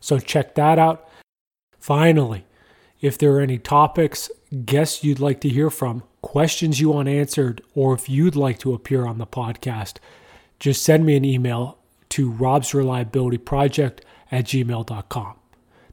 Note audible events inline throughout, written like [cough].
So check that out. Finally, if there are any topics, guests you'd like to hear from, questions you want answered, or if you'd like to appear on the podcast, just send me an email to robsreliabilityproject at gmail.com.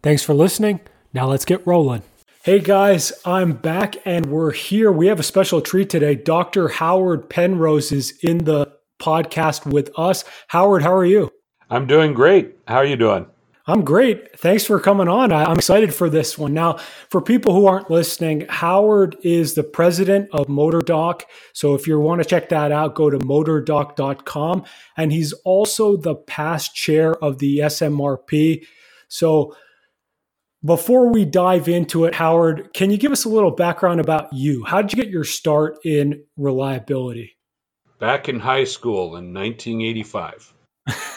Thanks for listening. Now let's get rolling. Hey guys, I'm back and we're here. We have a special treat today. Dr. Howard Penrose is in the podcast with us. Howard, how are you? I'm doing great. How are you doing? I'm great. Thanks for coming on. I'm excited for this one. Now, for people who aren't listening, Howard is the president of MotorDoc. So if you want to check that out, go to motordoc.com. And he's also the past chair of the SMRP. So before we dive into it, Howard, can you give us a little background about you? How did you get your start in reliability? Back in high school in 1985. [laughs]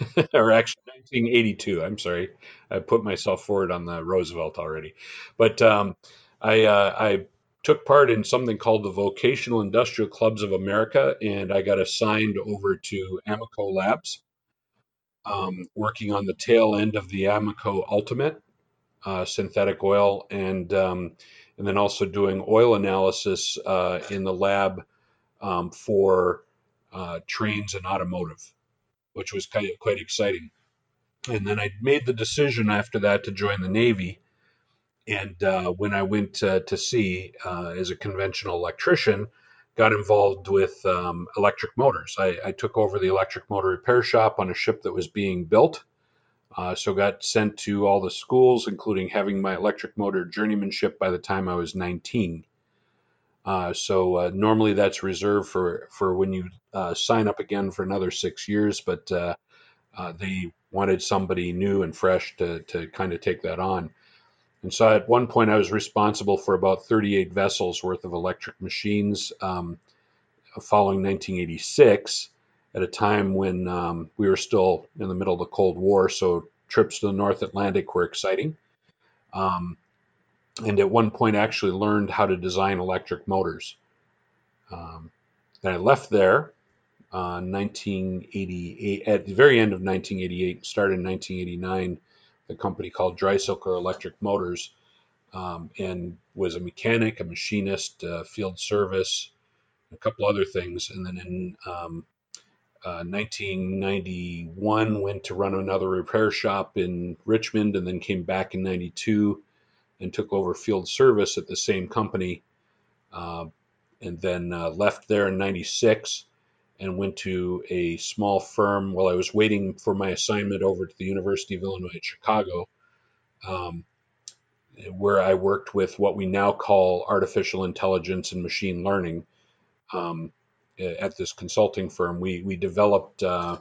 [laughs] or actually 1982. I'm sorry, I put myself forward on the Roosevelt already, but um, I uh, I took part in something called the Vocational Industrial Clubs of America, and I got assigned over to Amoco Labs, um, working on the tail end of the Amoco Ultimate uh, synthetic oil, and um, and then also doing oil analysis uh, in the lab um, for uh, trains and automotive which was kind of quite exciting. And then I made the decision after that to join the Navy. And uh, when I went to sea uh, as a conventional electrician, got involved with um, electric motors. I, I, took over the electric motor repair shop on a ship that was being built. Uh, so got sent to all the schools, including having my electric motor journeymanship by the time I was 19. Uh, so uh, normally that's reserved for for when you uh, sign up again for another six years, but uh, uh, they wanted somebody new and fresh to to kind of take that on. And so at one point I was responsible for about 38 vessels worth of electric machines, um, following 1986, at a time when um, we were still in the middle of the Cold War, so trips to the North Atlantic were exciting. Um, and at one point actually learned how to design electric motors. Um, then I left there uh, 1988 at the very end of 1988 started in 1989 a company called Dreisilker Electric Motors um, and was a mechanic, a machinist, uh, field service, a couple other things. And then in um, uh, 1991 went to run another repair shop in Richmond and then came back in 92 and took over field service at the same company, uh, and then uh, left there in '96 and went to a small firm while I was waiting for my assignment over to the University of Illinois at Chicago, um, where I worked with what we now call artificial intelligence and machine learning. Um, at this consulting firm, we we developed uh,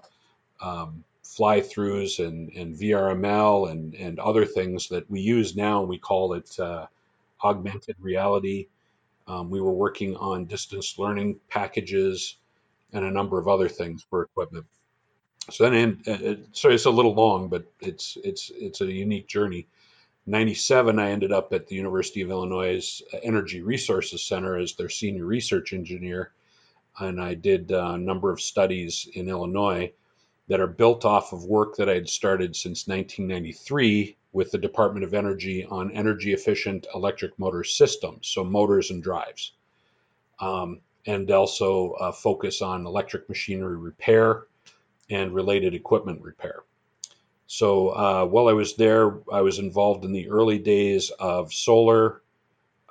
um, fly throughs and, and VRML and, and other things that we use now. We call it uh, augmented reality. Um, we were working on distance learning packages and a number of other things for equipment. So then, uh, sorry, it's a little long, but it's it's it's a unique journey. 97, I ended up at the University of Illinois Energy Resources Center as their senior research engineer, and I did a number of studies in Illinois that are built off of work that I had started since 1993 with the Department of Energy on energy efficient electric motor systems, so motors and drives, um, and also uh, focus on electric machinery repair and related equipment repair. So uh, while I was there, I was involved in the early days of solar,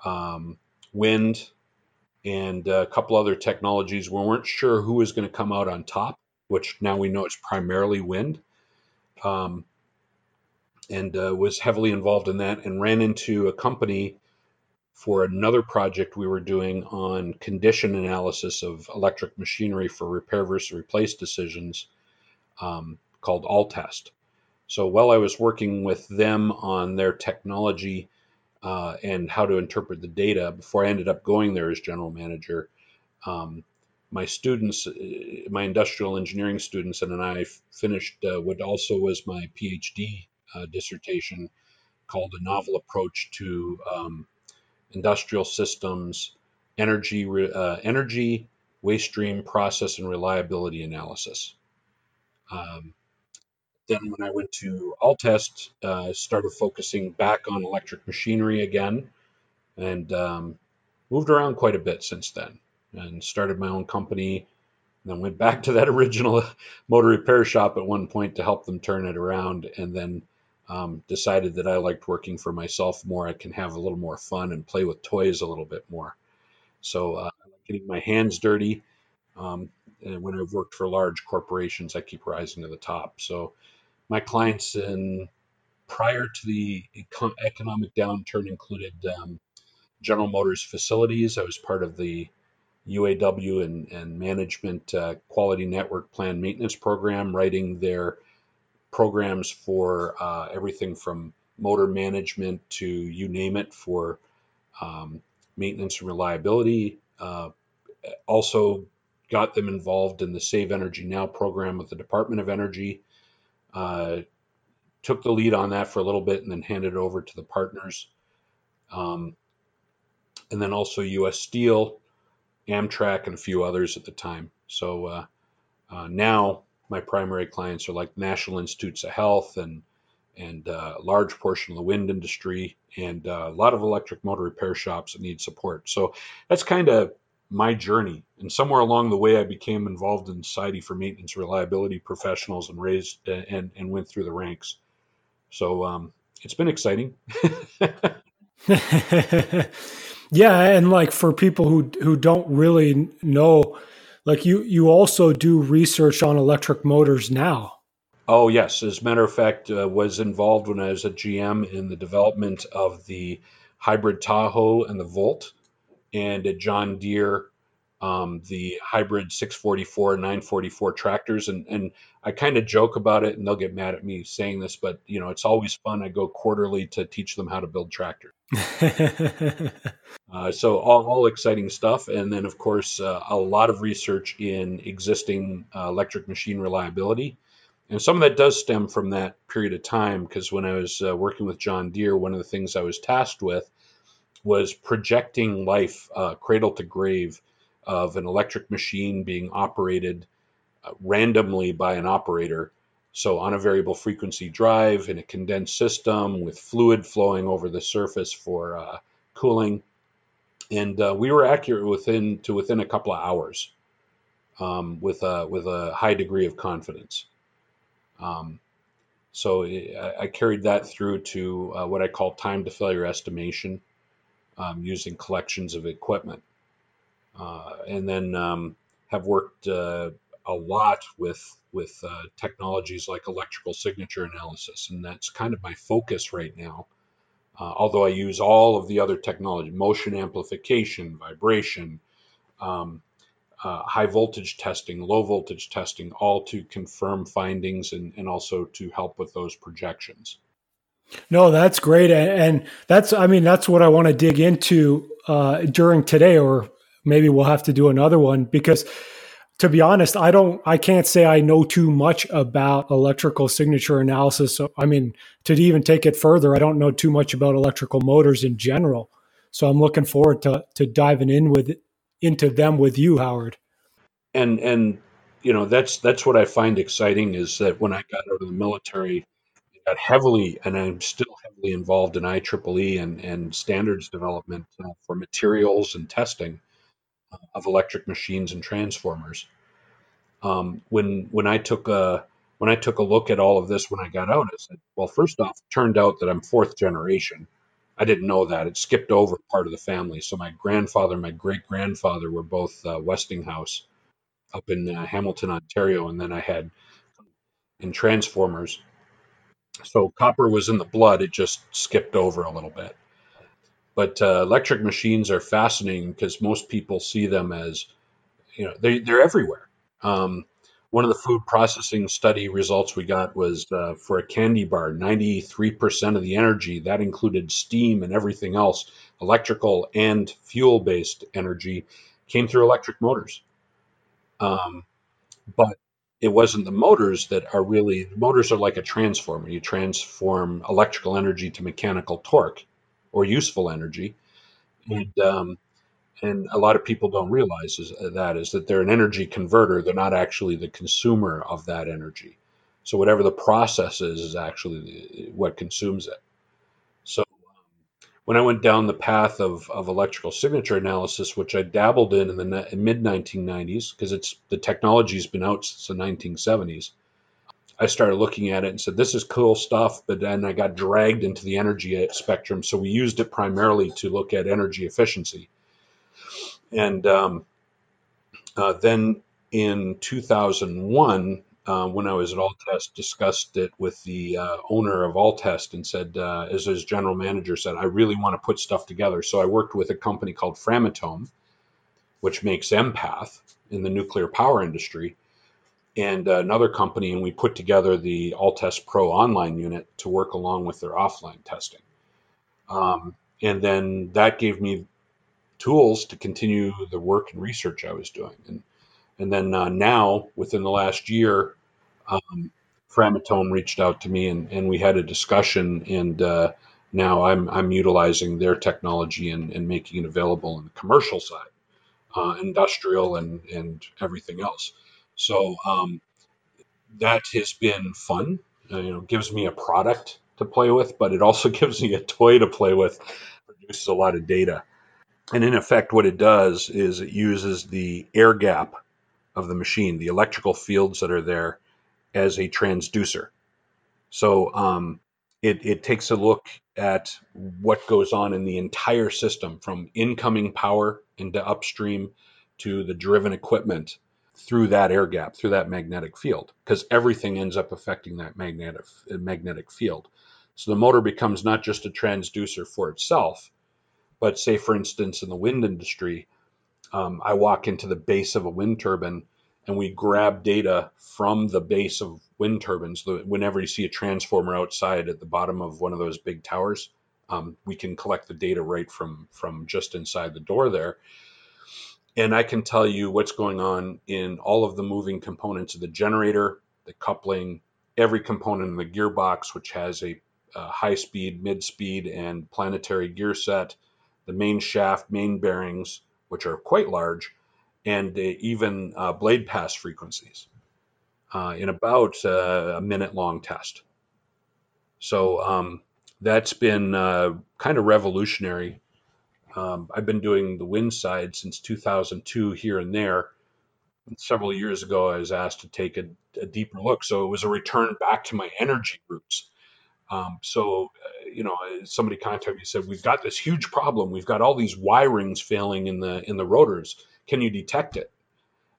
um, wind, and a couple other technologies. We weren't sure who was going to come out on top, which now we know it's primarily wind. Um, and uh, was heavily involved in that and ran into a company for another project we were doing on condition analysis of electric machinery for repair versus replace decisions um, called Alltest. So while I was working with them on their technology uh, and how to interpret the data before I ended up going there as general manager, um, my students, uh, my industrial engineering students, and I finished uh, what also was my PhD uh, dissertation called A Novel Approach to um, Industrial Systems Energy, uh, Energy, Waste Stream Process, and Reliability Analysis. Um, then, when I went to Alltest, uh, started focusing back on electric machinery again, and um, moved around quite a bit since then. And started my own company, and then went back [laughs] to that original motor repair shop at one point to help them turn it around, and then um, decided that I liked working for myself more. I can have a little more fun and play with toys a little bit more. So uh, getting my hands dirty. Um, and when I've worked for large corporations, I keep rising to the top. So my clients in prior to the economic downturn included um, General Motors facilities. I was part of the UAW and, and management uh, quality network plan maintenance program, writing their programs for uh, everything from motor management to you name it for um, maintenance and reliability. Uh, also got them involved in the Save Energy Now program with the Department of Energy. Uh, took the lead on that for a little bit and then handed it over to the partners. Um, and then also U.S. Steel, Amtrak, and a few others at the time. So uh, uh, now my primary clients are like National Institutes of Health and and uh, a large portion of the wind industry and uh, a lot of electric motor repair shops that need support. So that's kind of my journey. And somewhere along the way, I became involved in Society for Maintenance Reliability Professionals and raised uh, and and went through the ranks. So um, it's been exciting. [laughs] [laughs] yeah, and like for people who who don't really know like you you also do research on electric motors now. Oh yes. As a matter of fact uh, was involved when i was at gm in the development of the hybrid tahoe and the volt and at john deere um, the hybrid 644 and 944 tractors and, and i kind of joke about it and they'll get mad at me saying this but you know it's always fun. I go quarterly to teach them how to build tractors [laughs] uh, so all, all, exciting stuff and then of course uh, a lot of research in existing uh, electric machine reliability and some of that does stem from that period of time because when i was uh, working with john deere one of the things i was tasked with was projecting life uh, cradle to grave of an electric machine being operated uh, randomly by an operator. So, on a variable frequency drive in a condensed system with fluid flowing over the surface for uh, cooling. And uh, we were accurate within to within a couple of hours um, with, a, with a high degree of confidence. Um, so I, I, carried that through to uh, what I call time to failure estimation um, using collections of equipment uh, and then um, have worked uh, a lot with with uh, technologies like electrical signature analysis, and that's kind of my focus right now. Uh, although I use all of the other technology, motion amplification, vibration, um, uh, high voltage testing, low voltage testing, all to confirm findings and, and also to help with those projections. No, that's great, and that's I mean that's what I want to dig into uh, during today, or maybe we'll have to do another one because to be honest, I don't, I can't say I know too much about electrical signature analysis. So, I mean, to even take it further, I don't know too much about electrical motors in general. So I'm looking forward to to diving in with into them with you, Howard. And and you know that's that's what I find exciting is that when I got out of the military, I got heavily and I'm still heavily involved in IEEE and and standards development uh, for materials and testing of electric machines and transformers. Um, when when I took a when I took a look at all of this when I got out, I said, well, first off, it turned out that I'm fourth generation. I didn't know that. It skipped over part of the family. So my grandfather, my great grandfather were both uh, Westinghouse up in uh, Hamilton, Ontario, and then I had in transformers. So copper was in the blood. It just skipped over a little bit. But uh, electric machines are fascinating because most people see them as, you know, they, they're everywhere. Um, one of the food processing study results we got was uh, for a candy bar, 93% of the energy, that included steam and everything else, electrical and fuel based energy, came through electric motors. Um, but it wasn't the motors that are really, motors are like a transformer. You transform electrical energy to mechanical torque or useful energy. And um, and a lot of people don't realize is, uh, that is that they're an energy converter. They're not actually the consumer of that energy. So whatever the process is is actually what consumes it. So um, when i went down the path of, of electrical signature analysis which i dabbled in in the mid 1990s because it's the technology's been out since the 1970s i started looking at it and said this is cool stuff but then i got dragged into the energy spectrum. So we used it primarily to look at energy efficiency. And um, uh, then in 2001, uh, when I was at Alltest, discussed it with the uh, owner of Alltest and said, uh, as his general manager said, I really want to put stuff together. So I worked with a company called Framatome, which makes empath in the nuclear power industry, and another company, and we put together the Alltest Pro online unit to work along with their offline testing. Um, and then that gave me tools to continue the work and research I was doing. And and then uh, now, within the last year, um, Framatome reached out to me, and, and we had a discussion. And uh, now I'm I'm utilizing their technology and, and making it available in the commercial side, uh, industrial, and and everything else. So um, that has been fun. Uh, you know, gives me a product to play with, but it also [laughs] gives me a toy to play with. Produces a lot of data and in effect, what it does is it uses the air gap of the machine, the electrical fields that are there, as a transducer. So um, it, it takes a look at what goes on in the entire system from incoming power into upstream to the driven equipment through that air gap, through that magnetic field, because everything ends up affecting that magnetic magnetic field. So the motor becomes not just a transducer for itself, but say, for instance, in the wind industry, um, I walk into the base of a wind turbine and we grab data from the base of wind turbines. Whenever you see a transformer outside at the bottom of one of those big towers, um, we can collect the data right from from just inside the door there. And I can tell you what's going on in all of the moving components of the generator, the coupling, every component in the gearbox, which has a, a high speed, mid speed, and planetary gear set the main shaft, main bearings, which are quite large, and uh, even uh, blade pass frequencies uh, in about uh, a minute long test. So um, that's been uh, kind of revolutionary. Um, I've been doing the wind side since 2002 here and there. And several years ago, I was asked to take a, a deeper look. So it was a return back to my energy roots. Um, so, uh, you know, somebody contacted me and said, "We've got this huge problem. We've got all these wirings failing in the in the rotors. Can you detect it?"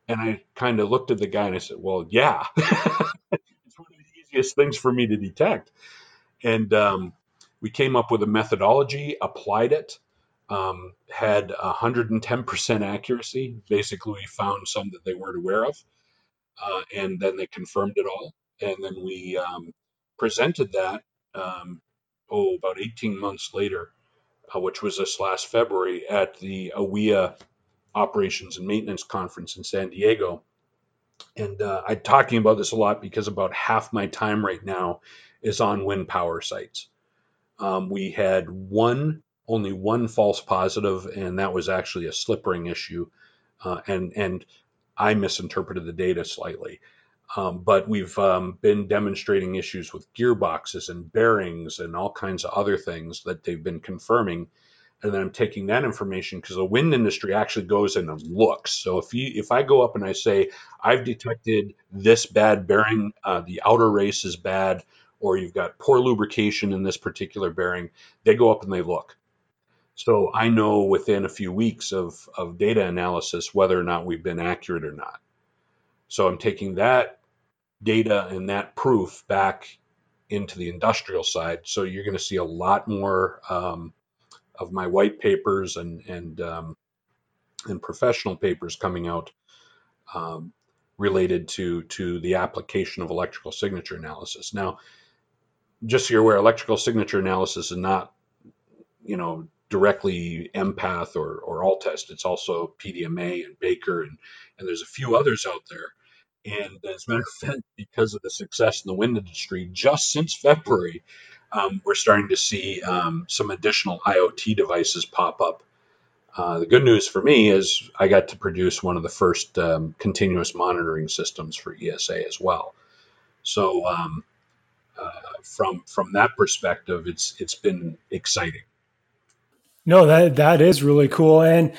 And I kind of looked at the guy and I said, "Well, yeah, [laughs] it's one of the easiest things for me to detect." And um, we came up with a methodology, applied it, um, had 110% accuracy. Basically, we found some that they weren't aware of, uh, and then they confirmed it all. And then we um, presented that um, oh, about 18 months later, uh, which was this last February at the AWEA Operations and Maintenance Conference in San Diego. And uh, I'm talking about this a lot because about half my time right now is on wind power sites. Um, we had one, only one false positive, and that was actually a slip ring issue. Uh, and and I misinterpreted the data slightly. Um, but we've um, been demonstrating issues with gearboxes and bearings and all kinds of other things that they've been confirming. and then I'm taking that information because the wind industry actually goes in and looks. So if you if I go up and I say I've detected this bad bearing, uh, the outer race is bad, or you've got poor lubrication in this particular bearing, they go up and they look. So I know within a few weeks of of data analysis whether or not we've been accurate or not. So I'm taking that data and that proof back into the industrial side. So you're going to see a lot more. Um, of my white papers and and um, and professional papers coming out um, related to to the application of electrical signature analysis. Now, just so you're aware, electrical signature analysis is not you know directly empath or, or ALTEST. It's also PDMA and Baker and and there's a few others out there. And as a matter of fact, because of the success in the wind industry, just since February, um, we're starting to see um, some additional IoT devices pop up. Uh, the good news for me is I got to produce one of the first um, continuous monitoring systems for ESA as well. So um, uh, from from that perspective, it's it's been exciting. No, that that is really cool. And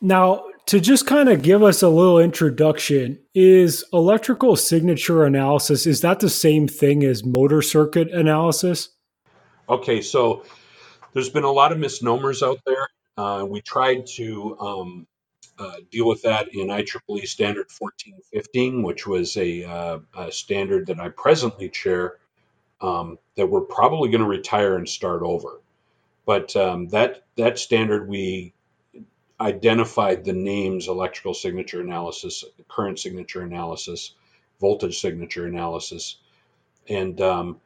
now to just kind of give us a little introduction, is electrical signature analysis is that the same thing as motor circuit analysis? Okay, so there's been a lot of misnomers out there. Uh, we tried to um, uh, deal with that in IEEE Standard 1415, which was a, uh, a standard that I presently chair um, that we're probably going to retire and start over. But um, that that standard, we identified the names electrical signature analysis, current signature analysis, voltage signature analysis, and um,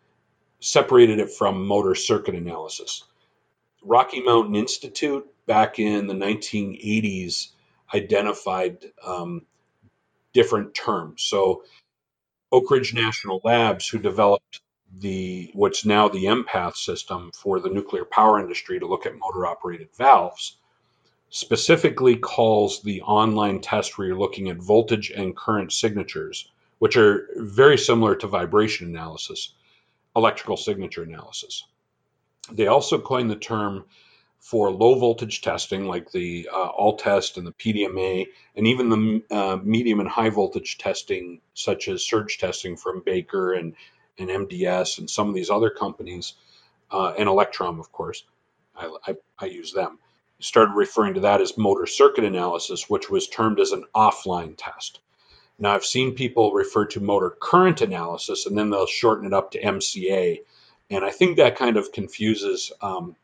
separated it from motor circuit analysis. Rocky Mountain Institute back in the 1980s identified um, different terms. So Oak Ridge National Labs, who developed the what's now the empath system for the nuclear power industry to look at motor operated valves, specifically calls the online test where you're looking at voltage and current signatures, which are very similar to vibration analysis electrical signature analysis. They also coined the term for low voltage testing, like the uh, ALTEST and the PDMA, and even the uh, medium and high voltage testing, such as surge testing from Baker and, and MDS and some of these other companies, uh, and Electrom, of course. I, I, I use them. Started referring to that as motor circuit analysis, which was termed as an offline test. Now, I've seen people refer to motor current analysis and then they'll shorten it up to MCA. And I think that kind of confuses um,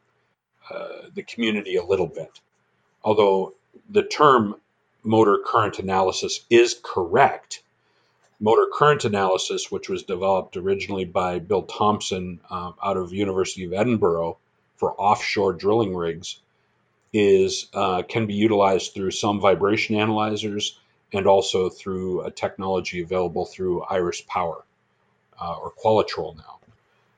uh, the community a little bit. Although the term motor current analysis is correct, motor current analysis, which was developed originally by Bill Thompson um, out of University of Edinburgh for offshore drilling rigs, is uh, can be utilized through some vibration analyzers and also through a technology available through Iris Power uh, or Qualitrol now.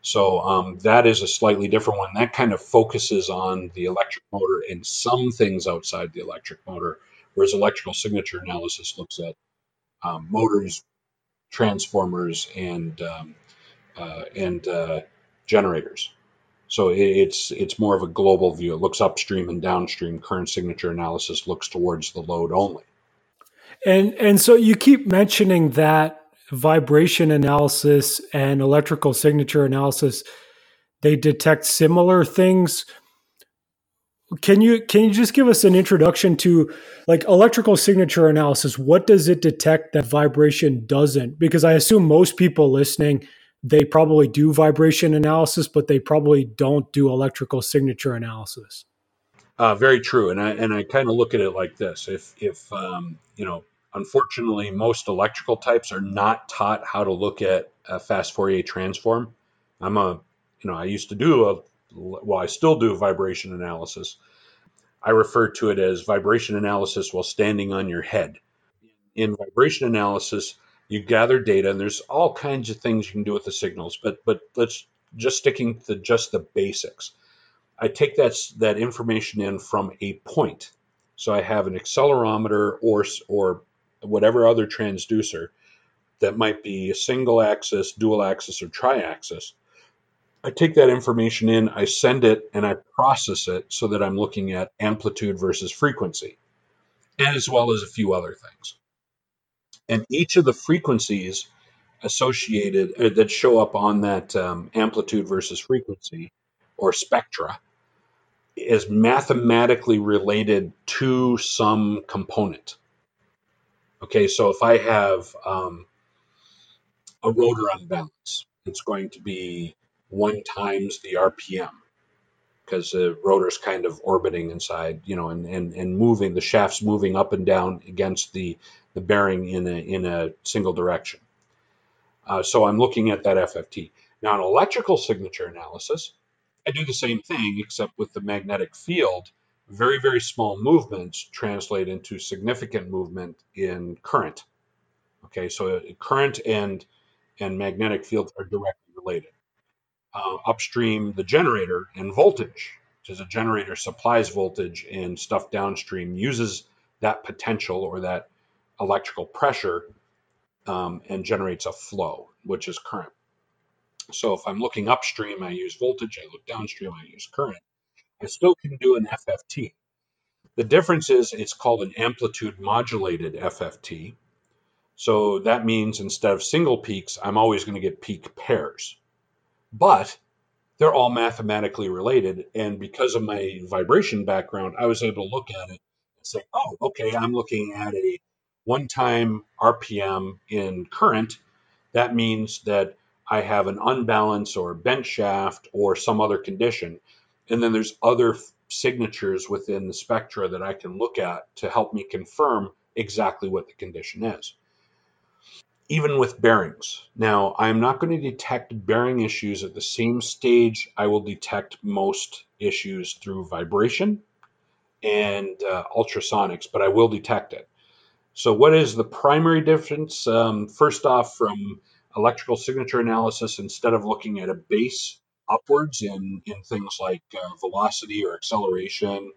So um, that is a slightly different one. That kind of focuses on the electric motor and some things outside the electric motor, whereas electrical signature analysis looks at um, motors, transformers, and um, uh, and uh, generators. So it's it's more of a global view. It looks upstream and downstream. Current signature analysis looks towards the load only. And and so you keep mentioning that vibration analysis and electrical signature analysis they detect similar things. Can you can you just give us an introduction to like electrical signature analysis? What does it detect that vibration doesn't? Because I assume most people listening they probably do vibration analysis, but they probably don't do electrical signature analysis. Uh, very true, and I and I kind of look at it like this: if if um, you know Unfortunately, most electrical types are not taught how to look at a fast Fourier transform. I'm a, you know, I used to do a, well, I still do vibration analysis. I refer to it as vibration analysis while standing on your head. In vibration analysis, you gather data, and there's all kinds of things you can do with the signals. But but let's just sticking to just the basics. I take that that information in from a point. So I have an accelerometer or or whatever other transducer that might be a single axis, dual axis, or tri-axis. I take that information in, I send it, and I process it so that I'm looking at amplitude versus frequency, as well as a few other things. And each of the frequencies associated uh, that show up on that um, amplitude versus frequency or spectra is mathematically related to some component. Okay, so if I have um, a rotor unbalance, it's going to be one times the RPM because the rotor's kind of orbiting inside, you know, and, and, and moving, the shaft's moving up and down against the, the bearing in a, in a single direction. Uh, so I'm looking at that FFT. Now, in electrical signature analysis, I do the same thing, except with the magnetic field. Very, very small movements translate into significant movement in current. Okay, so current and and magnetic field are directly related. Uh, upstream, the generator and voltage, is a generator supplies voltage, and stuff downstream uses that potential or that electrical pressure um, and generates a flow, which is current. So if I'm looking upstream, I use voltage. I look downstream, I use current. I still can do an FFT. The difference is it's called an amplitude modulated FFT. So that means instead of single peaks, I'm always going to get peak pairs. But they're all mathematically related. And because of my vibration background, I was able to look at it and say, oh, okay, I'm looking at a one time RPM in current. That means that I have an unbalance or bent shaft or some other condition. And then there's other signatures within the spectra that I can look at to help me confirm exactly what the condition is. Even with bearings. Now, I'm not going to detect bearing issues at the same stage I will detect most issues through vibration and uh, ultrasonics, but I will detect it. So, what is the primary difference? Um, first off, from electrical signature analysis, instead of looking at a base upwards in, in things like uh, velocity or acceleration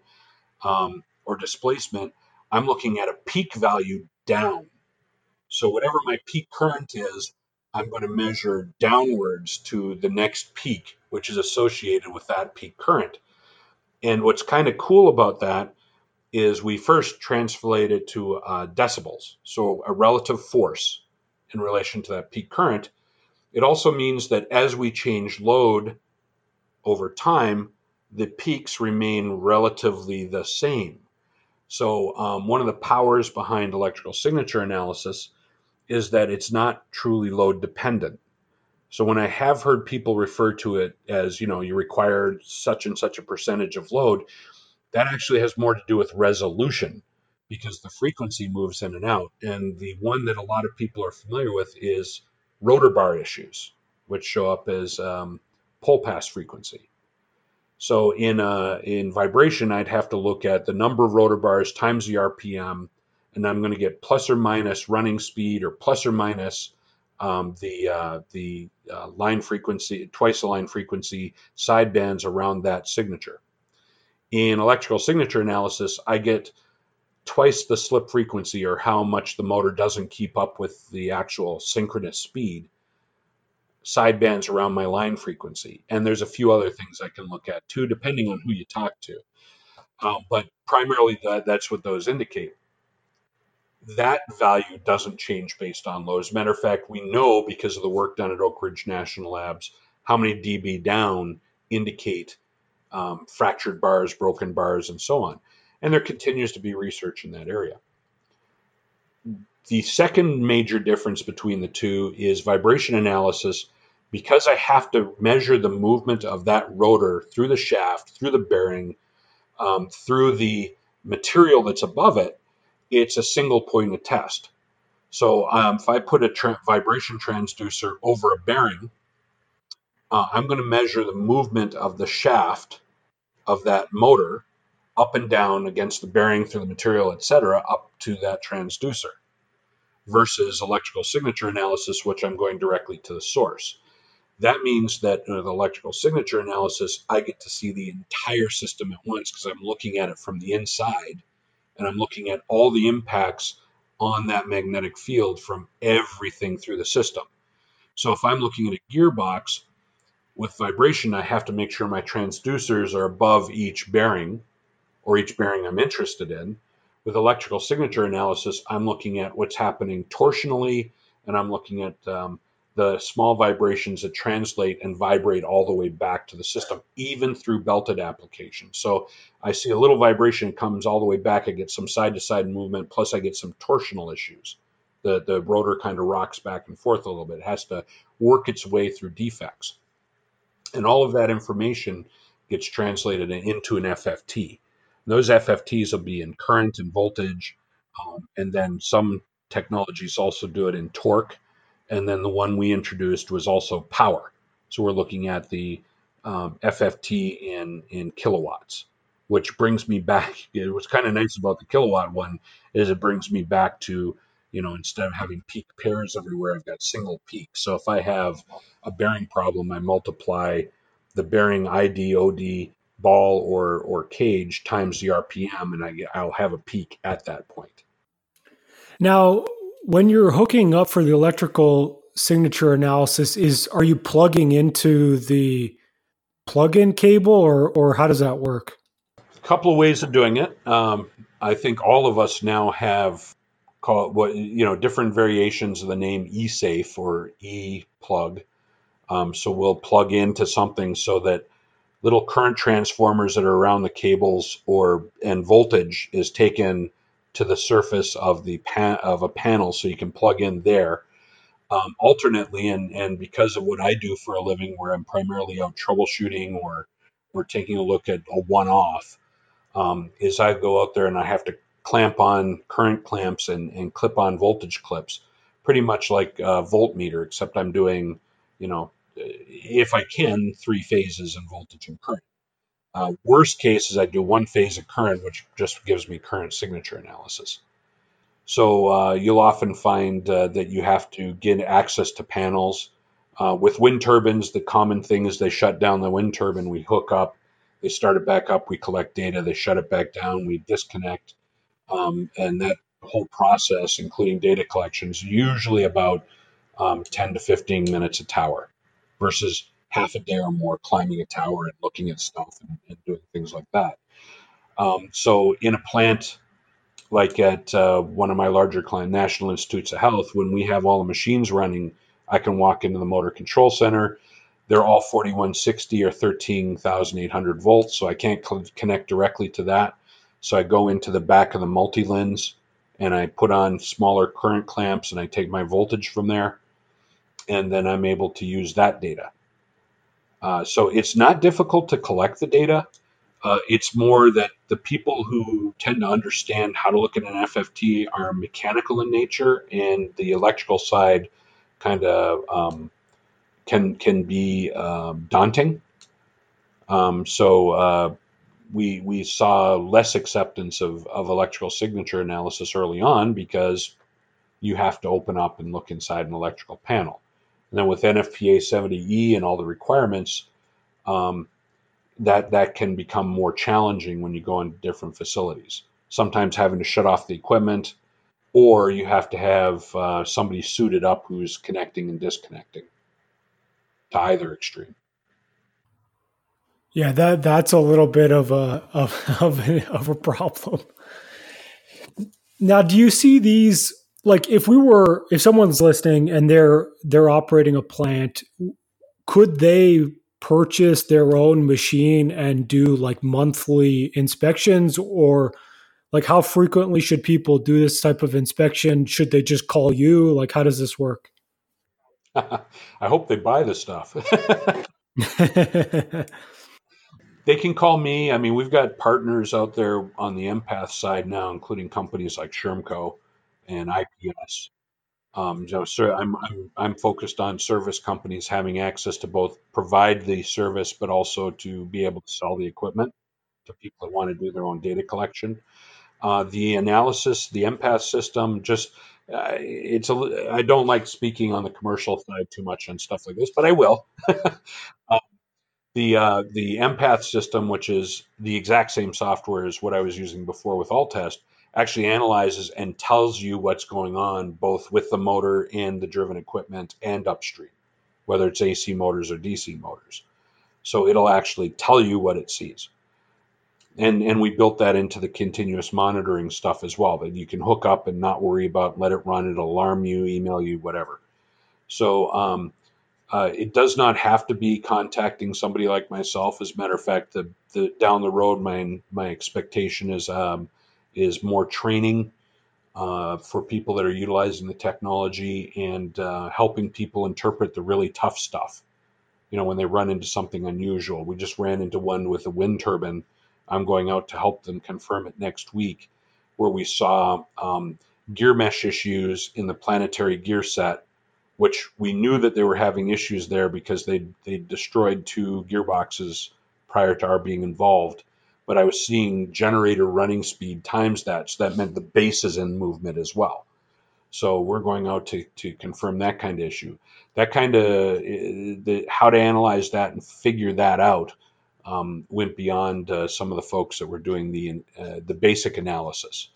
um, or displacement, I'm looking at a peak value down. So, whatever my peak current is, I'm going to measure downwards to the next peak, which is associated with that peak current. And what's kind of cool about that is we first translate it to uh, decibels, so a relative force in relation to that peak current. It also means that as we change load over time, the peaks remain relatively the same. So, um, one of the powers behind electrical signature analysis is that it's not truly load dependent. So, when I have heard people refer to it as, you know, you require such and such a percentage of load, that actually has more to do with resolution because the frequency moves in and out. And the one that a lot of people are familiar with is rotor bar issues, which show up as um, pole pass frequency. So in uh, in vibration, I'd have to look at the number of rotor bars times the RPM, and I'm going to get plus or minus running speed or plus or minus um, the uh, the uh, line frequency, twice the line frequency side bands around that signature. In electrical signature analysis, I get twice the slip frequency or how much the motor doesn't keep up with the actual synchronous speed sidebands around my line frequency. And there's a few other things i can look at too depending on who you talk to. Um, but primarily that, that's what those indicate that value doesn't change based on load as a matter of fact we know because of the work done at oak ridge national labs how many db down indicate um, fractured bars broken bars and so on and there continues to be research in that area. The second major difference between the two is vibration analysis. Because I have to measure the movement of that rotor through the shaft, through the bearing, um, through the material that's above it, it's a single point of test. So um, if I put a tra- vibration transducer over a bearing, uh, I'm going to measure the movement of the shaft of that motor up and down against the bearing through the material, etc., up to that transducer versus electrical signature analysis, which I'm going directly to the source. That means that in the electrical signature analysis, I get to see the entire system at once because I'm looking at it from the inside and I'm looking at all the impacts on that magnetic field from everything through the system. So if I'm looking at a gearbox, with vibration, I have to make sure my transducers are above each bearing or each bearing I'm interested in. With electrical signature analysis, I'm looking at what's happening torsionally and I'm looking at um, the small vibrations that translate and vibrate all the way back to the system, even through belted application. So I see a little vibration comes all the way back. I get some side to side movement, plus I get some torsional issues. The, the rotor kind of rocks back and forth a little bit. It has to work its way through defects. And all of that information gets translated into an FFT. And those FFTs will be in current and voltage, um, and then some technologies also do it in torque and then the one we introduced was also power. So we're looking at the um, FFT in in kilowatts, which brings me back. [laughs] It was kind of nice about the kilowatt one is it brings me back to you know instead of having peak pairs everywhere, I've got single peak. So if I have a bearing problem, I multiply the bearing ID OD ball or or cage times the RPM, and I I'll have a peak at that point. Now, when you're hooking up for the electrical signature analysis, is are you plugging into the plug-in cable, or or how does that work? A couple of ways of doing it. Um, I think all of us now have call it what you know different variations of the name eSafe or ePlug. Um, so we'll plug into something so that little current transformers that are around the cables or and voltage is taken to the surface of the pan, of a panel so you can plug in there. Um, alternately, and and because of what I do for a living, where I'm primarily out troubleshooting or or taking a look at a one-off, um, is I go out there and I have to clamp on current clamps and, and clip on voltage clips, pretty much like a voltmeter, except I'm doing, you know, if I can, three phases in voltage and current. Uh, worst case is I do one phase of current, which just gives me current signature analysis. So uh, you'll often find uh, that you have to get access to panels. Uh, with wind turbines, the common thing is they shut down the wind turbine, we hook up, they start it back up, we collect data, they shut it back down, we disconnect. Um, and that whole process, including data collection, is usually about um, 10 to 15 minutes a tower versus half a day or more climbing a tower and looking at stuff and, and doing things like that. Um, so in a plant like at uh, one of my larger client National Institutes of Health, when we have all the machines running, I can walk into the motor control center. They're all 4160 or 13,800 volts, so I can't cl- connect directly to that. So I go into the back of the Multilins and I put on smaller current clamps and I take my voltage from there, and then I'm able to use that data. Uh, so it's not difficult to collect the data. Uh, it's more that the people who tend to understand how to look at an FFT are mechanical in nature, and the electrical side kind of um, can can be um, daunting. Um, so uh, we we saw less acceptance of, of electrical signature analysis early on because you have to open up and look inside an electrical panel. And then with NFPA 70E and all the requirements, um, that that can become more challenging when you go into different facilities. Sometimes having to shut off the equipment, or you have to have uh, somebody suited up who's connecting and disconnecting to either extreme. Yeah, that that's a little bit of a of [laughs] of of a problem. Now, do you see these like if we were if someone's listening and they're they're operating a plant could they purchase their own machine and do like monthly inspections? Or like how frequently should people do this type of inspection? Should they just call you? Like how does this work? [laughs] I hope they buy the stuff. [laughs] [laughs] They can call me. I mean we've got partners out there on the empath side now including companies like shermco and IPS. Um, so, I'm, I'm, I'm focused on service companies having access to both provide the service, but also to be able to sell the equipment to people that want to do their own data collection. Uh, the analysis, the empath system, just uh, it's a. I don't like speaking on the commercial side too much on stuff like this, but I will. uh, [laughs] the uh, the empath system, which is the exact same software as what I was using before with Alltest, actually analyzes and tells you what's going on both with the motor and the driven equipment and upstream, whether it's AC motors or DC motors. So it'll actually tell you what it sees. And, and we built that into the continuous monitoring stuff as well that you can hook up and not worry about let it run it'll alarm you email you whatever so um, uh, it does not have to be contacting somebody like myself. As a matter of fact, the, the down the road, my my expectation is um, is more training uh, for people that are utilizing the technology and uh, helping people interpret the really tough stuff. You know, when they run into something unusual. We just ran into one with a wind turbine. I'm going out to help them confirm it next week, where we saw um, gear mesh issues in the planetary gear set which we knew that they were having issues there because they they destroyed two gearboxes prior to our being involved. But I was seeing generator running speed times that, so that meant the base is in movement as well. So we're going out to, to confirm that kind of issue. That kind of the how to analyze that and figure that out um, went beyond uh, some of the folks that were doing the uh, the basic analysis.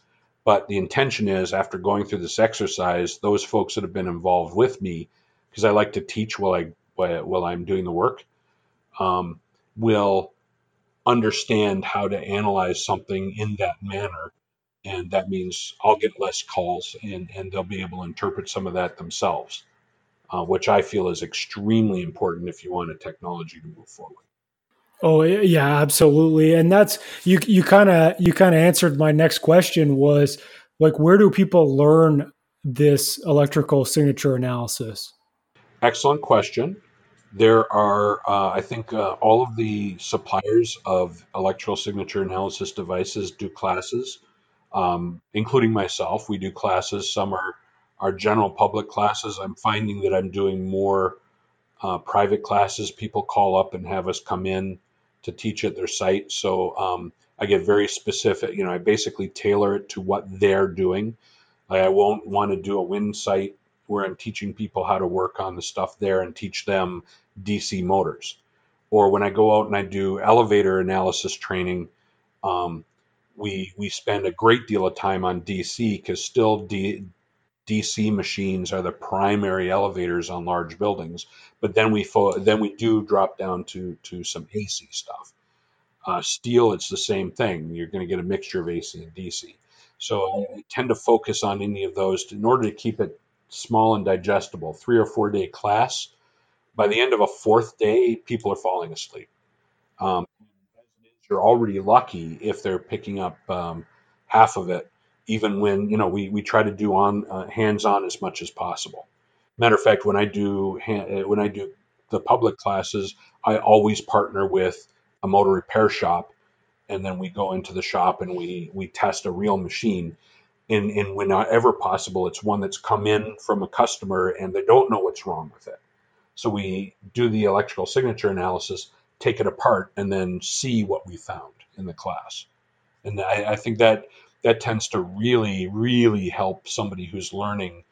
But the intention is after going through this exercise, those folks that have been involved with me, because I like to teach while I while I'm doing the work, um, will understand how to analyze something in that manner. And that means I'll get less calls and, and they'll be able to interpret some of that themselves, uh, which I feel is extremely important if you want a technology to move forward. Oh yeah, absolutely. And that's you you kind of you kind of answered my next question was like where do people learn this electrical signature analysis? Excellent question. There are, uh, I think, uh, all of the suppliers of electrical signature analysis devices do classes, um, including myself. We do classes. Some are, are general public classes. I'm finding that I'm doing more uh, private classes. People call up and have us come in to teach at their site. So um, I get very specific. You know, I basically tailor it to what they're doing. I won't want to do a wind site where I'm teaching people how to work on the stuff there and teach them DC motors. Or when I go out and I do elevator analysis training, um, we we spend a great deal of time on DC because still D, DC machines are the primary elevators on large buildings. But then we fo- then we do drop down to to some AC stuff. Uh, steel, it's the same thing. You're going to get a mixture of AC and DC. So I tend to focus on any of those to, in order to keep it small and digestible. Three or four day class. By the end of a fourth day, people are falling asleep. Um, you're already lucky if they're picking up um, half of it even when you know we, we try to do on uh, hands on as much as possible. Matter of fact, when I do uh, when I do the public classes, I always partner with a motor repair shop, and then we go into the shop and we we test a real machine. And, and whenever possible, it's one that's come in from a customer and they don't know what's wrong with it. So we do the electrical signature analysis, take it apart, and then see what we found in the class. And I, I think that that tends to really, really help somebody who's learning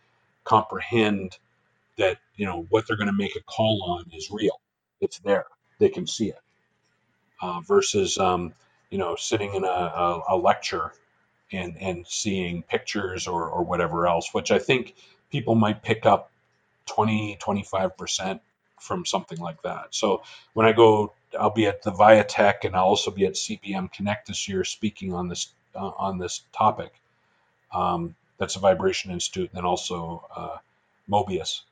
comprehend that you know what they're going to make a call on is real. It's there; they can see it. Uh, versus um, you know sitting in a, a, a, lecture and and seeing pictures or, or whatever else, which I think people might pick up 20, 25 percent from something like that. So when I go, I'll be at the Viatech and I'll also be at CBM Connect this year speaking on this uh, on this topic. Um, that's a Vibration Institute, and then also uh, Mobius,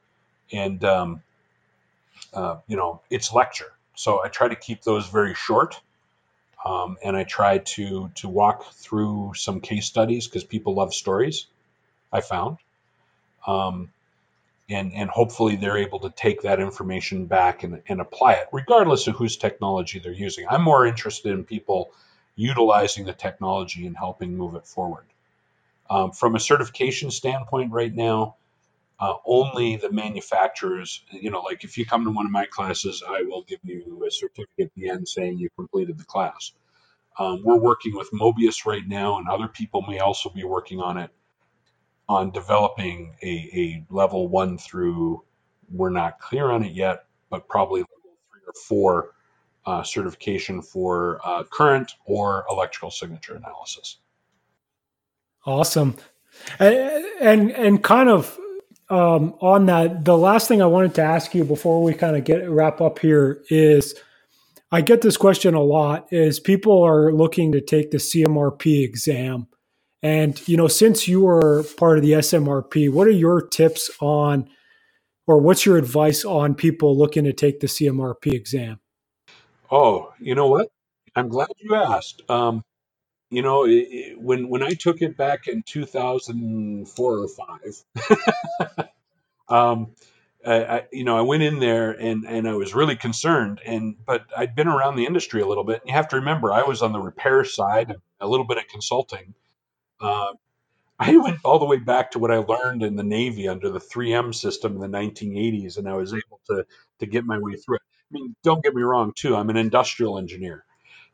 and um, uh, you know it's lecture. So I try to keep those very short, um, and I try to to walk through some case studies because people love stories. I found. Um, and, and hopefully they're able to take that information back and, and apply it, regardless of whose technology they're using. I'm more interested in people utilizing the technology and helping move it forward. Um, from a certification standpoint, right now, uh, only the manufacturers, you know, like if you come to one of my classes, I will give you a certificate at the end saying you completed the class. Um, we're working with Mobius right now, and other people may also be working on it on developing a, a level one through, we're not clear on it yet, but probably level three or four uh, certification for uh, current or electrical signature analysis. Awesome, and and, and kind of um, on that, the last thing I wanted to ask you before we kind of get wrap up here is I get this question a lot is people are looking to take the CMRP exam. And, you know, since you are part of the SMRP, what are your tips on, or what's your advice on people looking to take the CMRP exam? Oh, you know what? I'm glad you asked. Um, you know, it, it, when when I took it back in 2004 or five, [laughs] um, I, I, you know, I went in there and and I was really concerned. And but I'd been around the industry a little bit. And you have to remember, I was on the repair side, a little bit of consulting. Uh, I went all the way back to what I learned in the Navy under the 3M system in the 1980s, and I was able to to get my way through it. I mean, don't get me wrong, too. I'm an industrial engineer,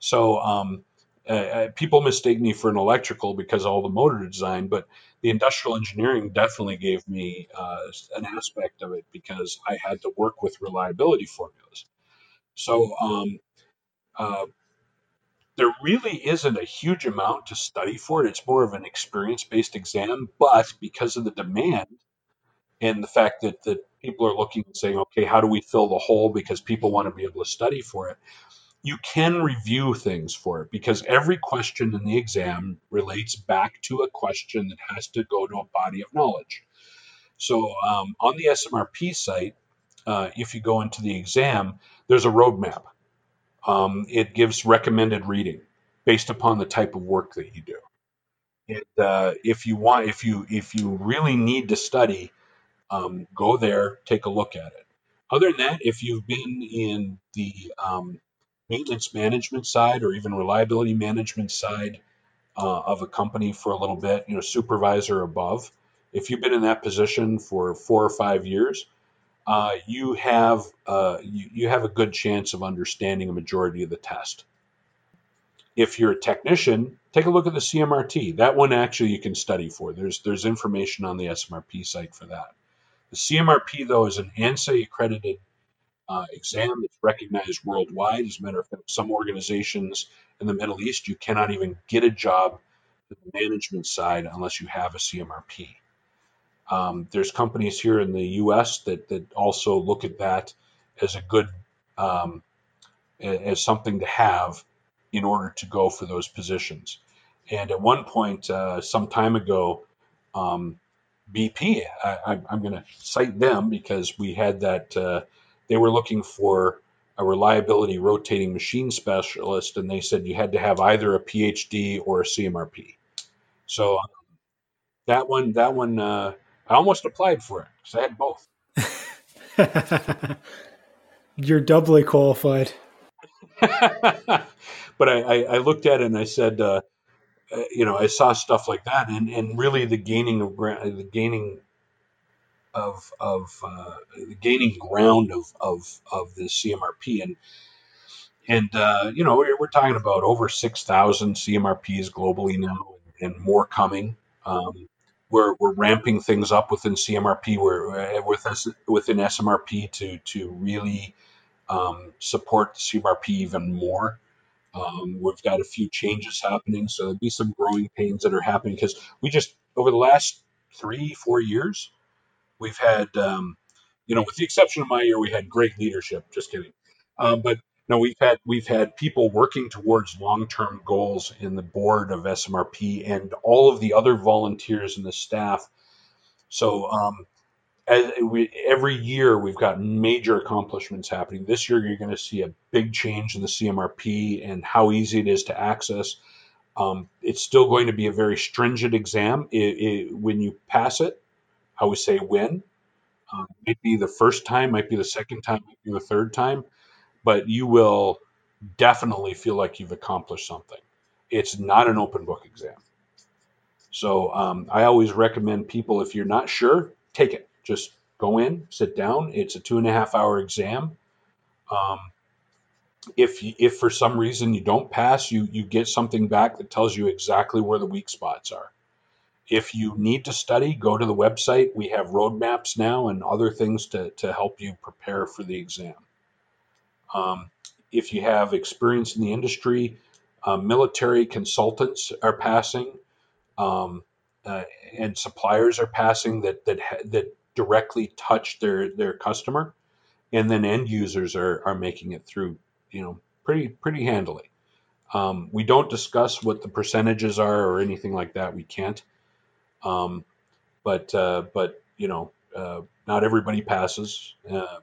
so um, uh, uh, people mistake me for an electrical because all the motor design, but the industrial engineering definitely gave me uh, an aspect of it because I had to work with reliability formulas. So um, uh, there really isn't a huge amount to study for it. It's more of an experience based exam, but because of the demand and the fact that, that people are looking and saying, okay, how do we fill the hole because people want to be able to study for it, you can review things for it because every question in the exam relates back to a question that has to go to a body of knowledge. So um, on the SMRP site, uh, if you go into the exam, there's a roadmap. Um, it gives recommended reading based upon the type of work that you do. And uh, if you want, if you if you really need to study, um, go there, take a look at it. Other than that, if you've been in the um, maintenance management side or even reliability management side uh, of a company for a little bit, you know, supervisor above, if you've been in that position for four or five years, uh, you have uh, you, you have a good chance of understanding a majority of the test. If you're a technician, take a look at the CMRT. That one actually you can study for. There's there's information on the SMRP site for that. The CMRP though is an ANSI accredited uh, exam that's recognized worldwide. As a matter of fact, some organizations in the Middle East, you cannot even get a job at the management side unless you have a CMRP. Um, there's companies here in the U.S. that that also look at that as a good um, as something to have in order to go for those positions. And at one point, uh, some time ago, um, BP, I, am going to cite them because we had that uh, they were looking for a reliability rotating machine specialist, and they said you had to have either a PhD or a CMRP. So um, that one, that one, uh, I almost applied for it because I had both. [laughs] You're doubly qualified. [laughs] but I, I, I, looked at it and I said, uh, uh, you know, I saw stuff like that, and, and really the gaining of the gaining of of uh, gaining ground of of of the CMRP and and uh, you know we're, we're, talking about over six thousand CMRPs globally now and more coming. Um, we're, we're ramping things up within CMRP. We're uh, with us within SMRP to to really um, support the CMRP even more. Um, we've got a few changes happening, so there'll be some growing pains that are happening because we just over the last three four years We've had, um, you know, with the exception of my year, we had great leadership. Just kidding. Um, but no, we've had we've had people working towards long-term goals in the board of SMRP and all of the other volunteers and the staff. So um, we, every year we've got major accomplishments happening. This year you're going to see a big change in the CMRP and how easy it is to access. Um, it's still going to be a very stringent exam. It, it, when you pass it, I would say win. Um, might be the first time, might be the second time, might be the third time, but you will definitely feel like you've accomplished something. It's not an open book exam. So um, I always recommend people, if you're not sure, take it. Just go in, sit down. It's a two and a half hour exam. Um, if if for some reason you don't pass, you you get something back that tells you exactly where the weak spots are. If you need to study, go to the website. We have roadmaps now and other things to, to help you prepare for the exam. Um, if you have experience in the industry, uh, military consultants are passing, um, uh, and suppliers are passing that that that directly touch their their customer, and then end users are are making it through you know pretty pretty handily. Um, we don't discuss what the percentages are or anything like that. We can't. Um, but uh, but you know, uh, not everybody passes, uh,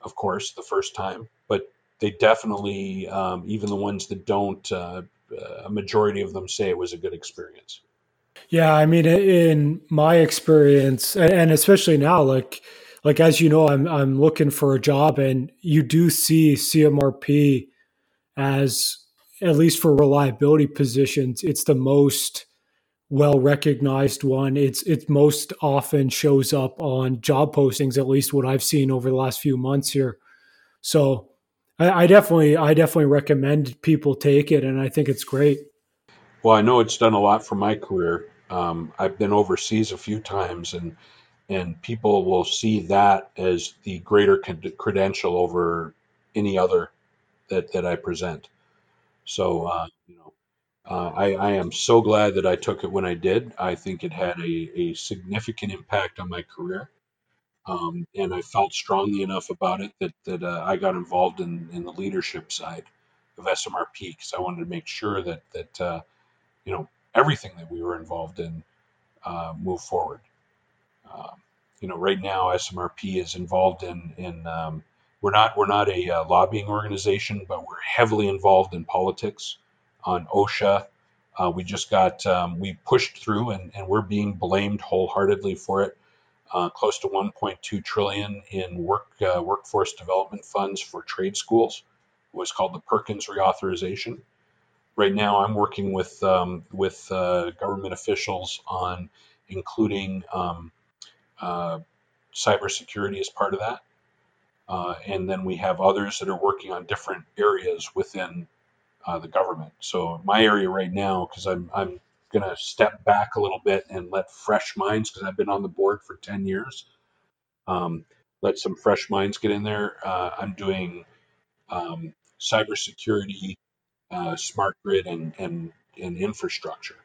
of course, the first time. But they definitely, um, even the ones that don't, uh, a majority of them say it was a good experience. Yeah, I mean, in my experience, and especially now, like like as you know, I'm I'm looking for a job, and you do see CMRP as at least for reliability positions, it's the most well recognized one. It's it most often shows up on job postings, at least what I've seen over the last few months here. So I, I definitely I definitely recommend people take it, and I think it's great. Well, I know it's done a lot for my career. Um, I've been overseas a few times, and and people will see that as the greater credential over any other that that I present. So, uh, you know, uh, I, I am so glad that I took it when I did. I think it had a, a significant impact on my career. Um, and I felt strongly enough about it that, that uh, I got involved in, in the leadership side of SMRP because I wanted to make sure that, that uh, you know, everything that we were involved in uh, moved forward. Um, you know, right now SMRP is involved in, in um, we're not we're not a uh, lobbying organization, but we're heavily involved in politics. On OSHA, uh, we just got um, we pushed through, and, and we're being blamed wholeheartedly for it. Uh, close to 1.2 trillion in work uh, workforce development funds for trade schools. It was called the Perkins reauthorization. Right now, I'm working with um, with uh, government officials on including um, uh, cybersecurity as part of that. Uh, and then we have others that are working on different areas within uh, the government. So my area right now, because I'm I'm going to step back a little bit and let fresh minds, because I've been on the board for ten years, um, let some fresh minds get in there. Uh, I'm doing um, cybersecurity, uh, smart grid, and and and infrastructure,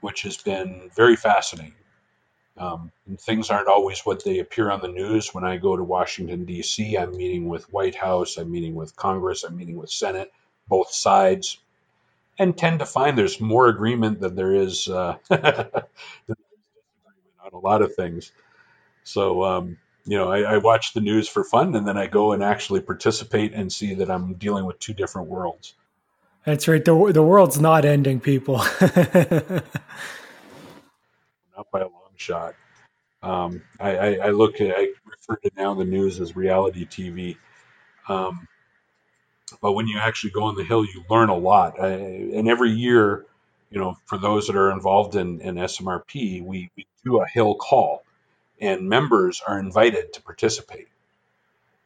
which has been very fascinating. Um, things aren't always what they appear on the news. When I go to Washington, D.C., I'm meeting with White House, I'm meeting with Congress, I'm meeting with Senate, both sides, and tend to find there's more agreement than there is uh, [laughs] on a lot of things. So, um, you know, I, I, watch the news for fun and then I go and actually participate and see that I'm dealing with two different worlds. That's right. The, the world's not ending, people. [laughs] not by a long shot. Um, I, I, I, look at, I refer to now the news as reality TV. Um, but when you actually go on the Hill, you learn a lot. I, and every year, you know, for those that are involved in, in SMRP, we, we do a Hill call, and members are invited to participate.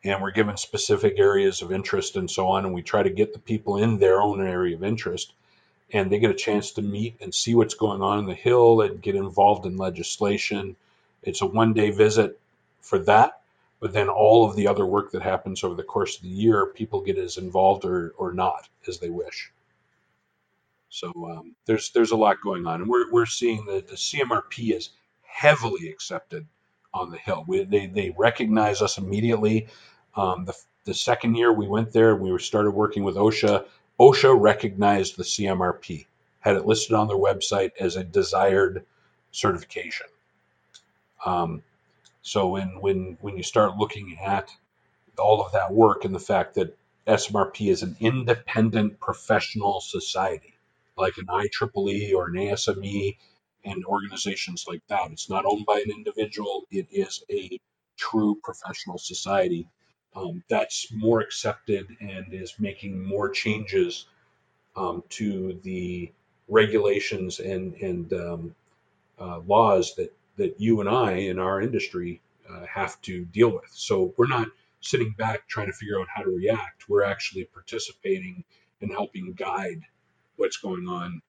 And we're given specific areas of interest and so on, and we try to get the people in their own area of interest and they get a chance to meet and see what's going on in the Hill and get involved in legislation. It's a one day visit for that, but then all of the other work that happens over the course of the year, people get as involved or, or not as they wish. So um, there's there's a lot going on, and we're, we're seeing that the CMRP is heavily accepted on the Hill. We, they, they recognize us immediately. Um, the, the second year we went there, we started working with OSHA OSHA recognized the CMRP, had it listed on their website as a desired certification. Um, so when when when you start looking at all of that work and the fact that SMRP is an independent professional society, like an IEEE or an ASME and organizations like that. It's not owned by an individual. It is a true professional society um, that's more accepted and is making more changes um, to the regulations and and um, uh, laws that that you and I in our industry uh, have to deal with. So we're not sitting back trying to figure out how to react. We're actually participating and helping guide what's going on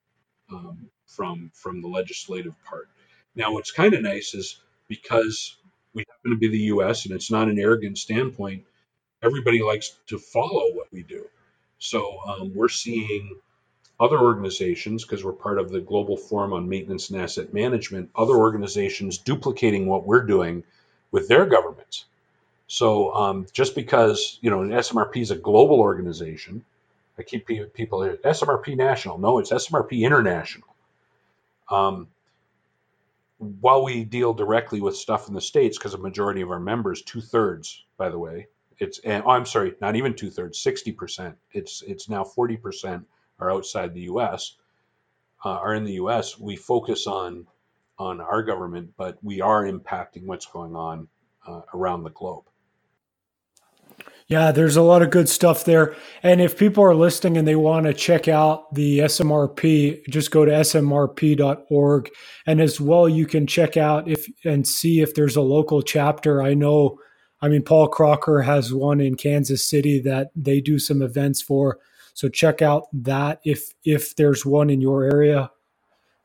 um, from from the legislative part. Now, what's kind of nice is because we happen to be the U.S. and it's not an arrogant standpoint everybody likes to follow what we do. So um, we're seeing other organizations, because we're part of the Global Forum on Maintenance and Asset Management, other organizations duplicating what we're doing with their governments. So um, just because you know an SMRP is a global organization, I keep people here, SMRP National. No, it's SMRP International. Um, while we deal directly with stuff in the states, because a majority of our members, two thirds, by the way, it's and oh, I'm sorry, not even two thirds, sixty percent. It's it's now forty percent are outside the U.S. Uh, are in the U.S. We focus on on our government, but we are impacting what's going on uh, around the globe. Yeah, there's a lot of good stuff there. And if people are listening and they want to check out the SMRP, just go to smrp.org. And as well, you can check out if and see if there's a local chapter. I know, I mean, Paul Crocker has one in Kansas City that they do some events for. So check out that if if there's one in your area.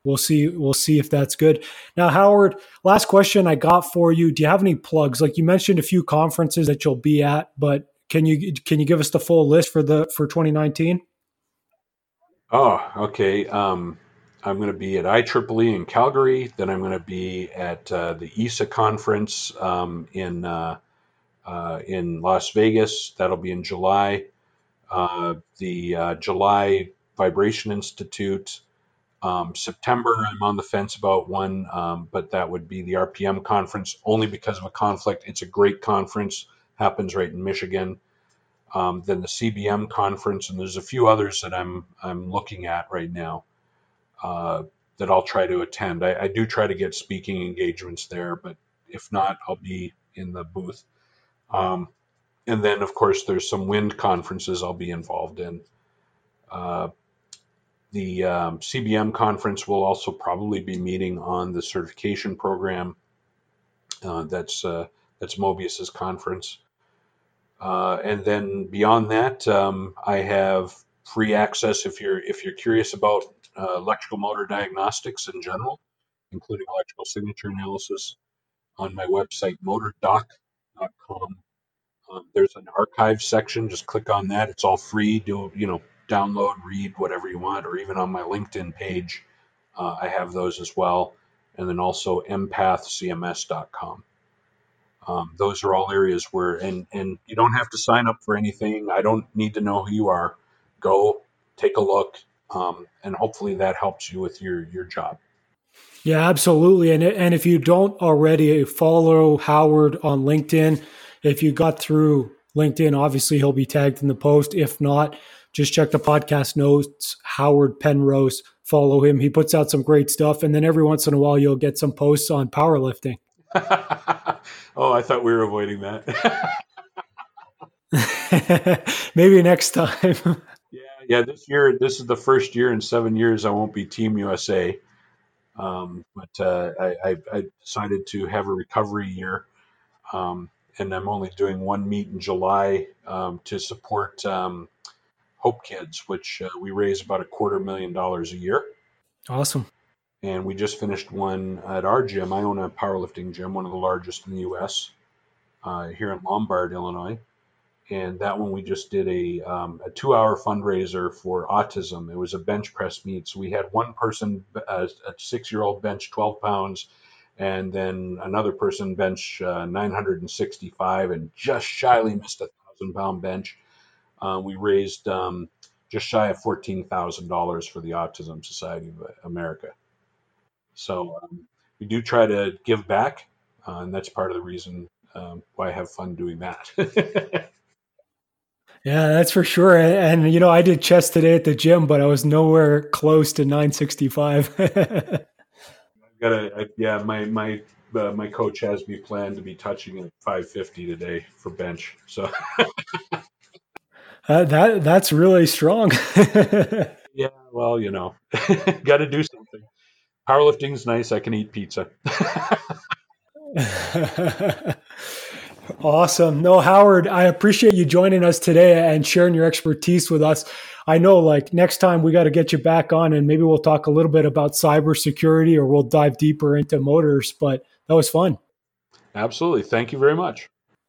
We'll see. We'll see if that's good. Now, Howard, last question I got for you. Do you have any plugs? Like you mentioned a few conferences that you'll be at, but can you can you give us the full list for the for 2019? Oh, okay. Um, I'm going to be at IEEE in Calgary. Then I'm going to be at uh, the EASA conference um, in uh, uh, in Las Vegas. That'll be in July. Uh, the uh, July Vibration Institute. Um, September, I'm on the fence about one, um, but that would be the RPM conference only because of a conflict. It's a great conference happens right in Michigan. Um, then the CBM conference, and there's a few others that I'm I'm looking at right now uh, that I'll try to attend. I, I, do try to get speaking engagements there, but if not, I'll be in the booth. And then, of course, there's some wind conferences I'll be involved in. Uh, the um, CBM conference will also probably be meeting on the certification program. Uh, that's uh, that's Mobius's conference. Uh, and then beyond that, um, I have free access if you're if you're curious about uh, electrical motor diagnostics in general, including electrical signature analysis, on my website motordoc.com. Um, there's an archive section. Just click on that. It's all free. Do you know download, read whatever you want, or even on my LinkedIn page, uh, I have those as well. And then also empathcms.com. Um, those are all areas where, and, and you don't have to sign up for anything. I don't need to know who you are. Go take a look, um, and hopefully that helps you with your your job. Yeah, absolutely. And and if you don't already follow Howard on LinkedIn, if you got through LinkedIn, obviously he'll be tagged in the post. If not, just check the podcast notes. Howard Penrose, follow him. He puts out some great stuff, and then every once in a while you'll get some posts on powerlifting. [laughs] oh, I thought we were avoiding that. [laughs] Maybe next time. [laughs] yeah, yeah. This year, this is the first year in seven years I won't be Team USA. Um, but uh, I, I, I, decided to have a recovery year, um, and I'm only doing one meet in July um, to support um, Hope Kids, which uh, we raise about a quarter million dollars a year. Awesome and we just finished one at our gym. I own a powerlifting gym, one of the largest in the U.S. Uh, here in Lombard, Illinois, and that one we just did a um, a two hour fundraiser for autism. It was a bench press meet, so we had one person, uh, a six year old, bench 12 pounds, and then another person bench uh, 965 and just shyly missed a thousand pound bench. Uh, we raised um, just shy of fourteen thousand dollars for the Autism Society of America. So um, we do try to give back, uh, and that's part of the reason um, why I have fun doing that. [laughs] yeah, that's for sure. And, you know, I did chest today at the gym, but I was nowhere close to 965. I've [laughs] got a, yeah, my my uh, my coach has me planned to be touching at 550 today for bench. So uh, that that's really strong. [laughs] yeah, well, you know, [laughs] got to do something powerlifting's nice. I can eat pizza. [laughs] awesome. No, Howard, I appreciate you joining us today and sharing your expertise with us. I know like next time we got to get you back on and maybe we'll talk a little bit about cybersecurity or we'll dive deeper into motors, but that was fun. Absolutely. Thank you very much.